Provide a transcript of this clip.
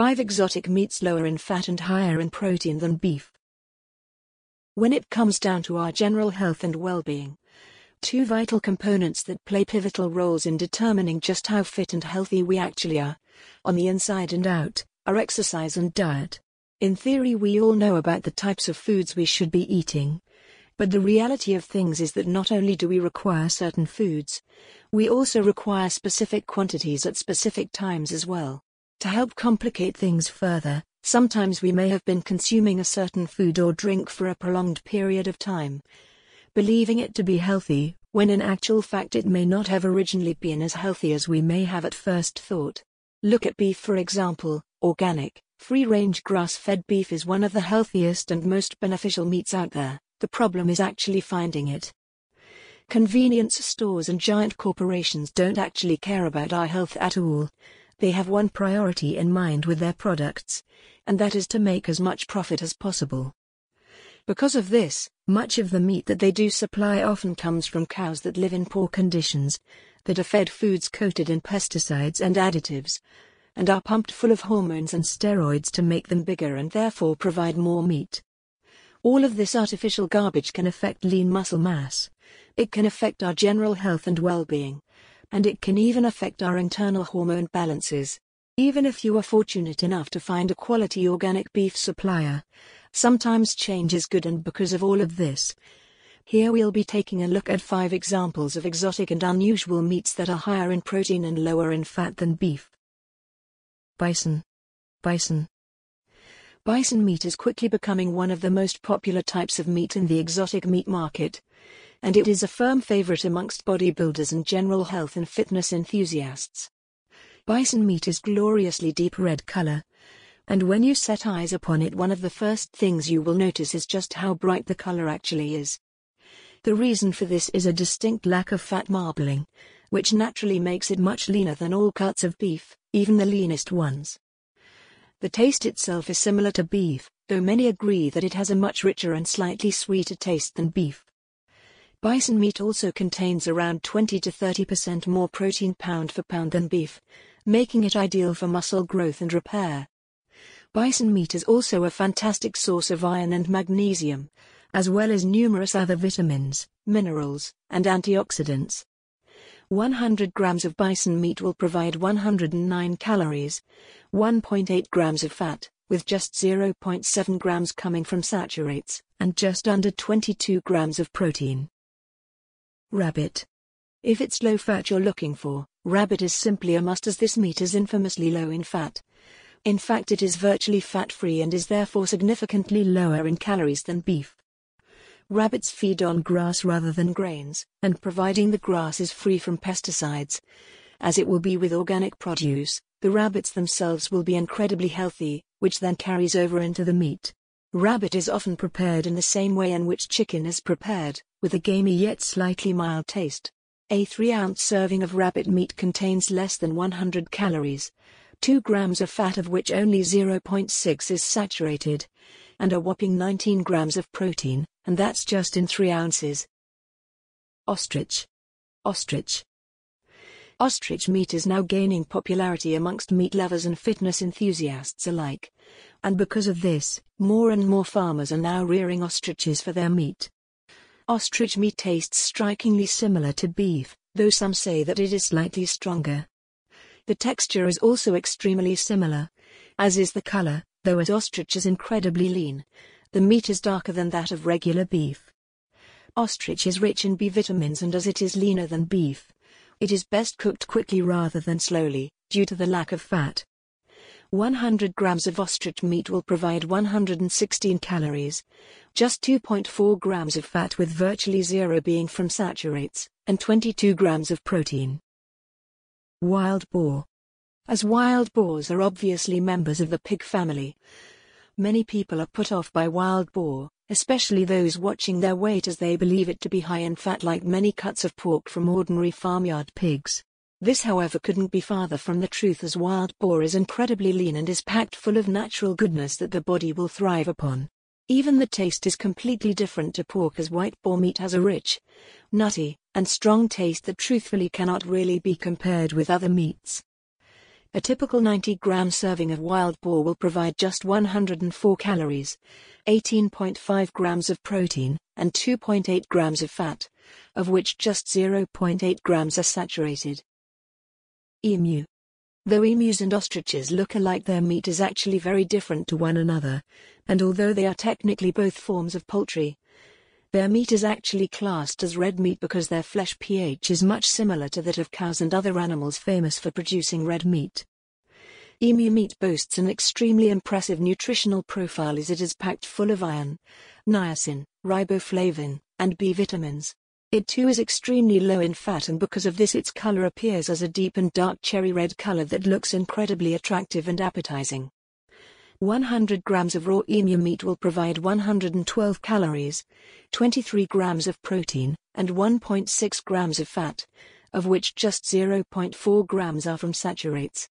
5 exotic meats lower in fat and higher in protein than beef. When it comes down to our general health and well being, two vital components that play pivotal roles in determining just how fit and healthy we actually are, on the inside and out, are exercise and diet. In theory, we all know about the types of foods we should be eating. But the reality of things is that not only do we require certain foods, we also require specific quantities at specific times as well. To help complicate things further, sometimes we may have been consuming a certain food or drink for a prolonged period of time, believing it to be healthy, when in actual fact it may not have originally been as healthy as we may have at first thought. Look at beef for example, organic, free range grass fed beef is one of the healthiest and most beneficial meats out there, the problem is actually finding it. Convenience stores and giant corporations don't actually care about our health at all, they have one priority in mind with their products, and that is to make as much profit as possible. Because of this, much of the meat that they do supply often comes from cows that live in poor conditions, that are fed foods coated in pesticides and additives, and are pumped full of hormones and steroids to make them bigger and therefore provide more meat. All of this artificial garbage can affect lean muscle mass. It can affect our general health and well being, and it can even affect our internal hormone balances. Even if you are fortunate enough to find a quality organic beef supplier, sometimes change is good and because of all of this. Here we'll be taking a look at five examples of exotic and unusual meats that are higher in protein and lower in fat than beef. Bison. Bison. Bison meat is quickly becoming one of the most popular types of meat in the exotic meat market and it is a firm favorite amongst bodybuilders and general health and fitness enthusiasts. Bison meat is gloriously deep red color, and when you set eyes upon it, one of the first things you will notice is just how bright the color actually is. The reason for this is a distinct lack of fat marbling, which naturally makes it much leaner than all cuts of beef, even the leanest ones. The taste itself is similar to beef, though many agree that it has a much richer and slightly sweeter taste than beef. Bison meat also contains around 20 to 30% more protein pound for pound than beef, making it ideal for muscle growth and repair. Bison meat is also a fantastic source of iron and magnesium, as well as numerous other vitamins, minerals, and antioxidants. 100 grams of bison meat will provide 109 calories, 1.8 grams of fat, with just 0.7 grams coming from saturates, and just under 22 grams of protein. Rabbit. If it's low fat you're looking for, rabbit is simply a must as this meat is infamously low in fat. In fact, it is virtually fat free and is therefore significantly lower in calories than beef. Rabbits feed on grass rather than grains, and providing the grass is free from pesticides, as it will be with organic produce, the rabbits themselves will be incredibly healthy, which then carries over into the meat. Rabbit is often prepared in the same way in which chicken is prepared, with a gamey yet slightly mild taste. A 3 ounce serving of rabbit meat contains less than 100 calories, 2 grams of fat of which only 0.6 is saturated, and a whopping 19 grams of protein, and that's just in 3 ounces. Ostrich. Ostrich. Ostrich meat is now gaining popularity amongst meat lovers and fitness enthusiasts alike. And because of this, more and more farmers are now rearing ostriches for their meat. Ostrich meat tastes strikingly similar to beef, though some say that it is slightly stronger. The texture is also extremely similar, as is the color, though as ostrich is incredibly lean, the meat is darker than that of regular beef. Ostrich is rich in B vitamins and as it is leaner than beef, it is best cooked quickly rather than slowly, due to the lack of fat. 100 grams of ostrich meat will provide 116 calories, just 2.4 grams of fat with virtually zero being from saturates, and 22 grams of protein. Wild boar. As wild boars are obviously members of the pig family, many people are put off by wild boar, especially those watching their weight as they believe it to be high in fat like many cuts of pork from ordinary farmyard pigs. This however couldn't be farther from the truth as wild boar is incredibly lean and is packed full of natural goodness that the body will thrive upon. Even the taste is completely different to pork as wild boar meat has a rich, nutty, and strong taste that truthfully cannot really be compared with other meats. A typical 90 gram serving of wild boar will provide just 104 calories, 18.5 grams of protein, and 2.8 grams of fat, of which just 0.8 grams are saturated. Emu. Though emus and ostriches look alike, their meat is actually very different to one another, and although they are technically both forms of poultry, their meat is actually classed as red meat because their flesh pH is much similar to that of cows and other animals famous for producing red meat. Emu meat boasts an extremely impressive nutritional profile as it is packed full of iron, niacin, riboflavin, and B vitamins. It too is extremely low in fat and because of this its color appears as a deep and dark cherry red color that looks incredibly attractive and appetizing. 100 grams of raw emu meat will provide 112 calories, 23 grams of protein, and 1.6 grams of fat, of which just 0.4 grams are from saturates.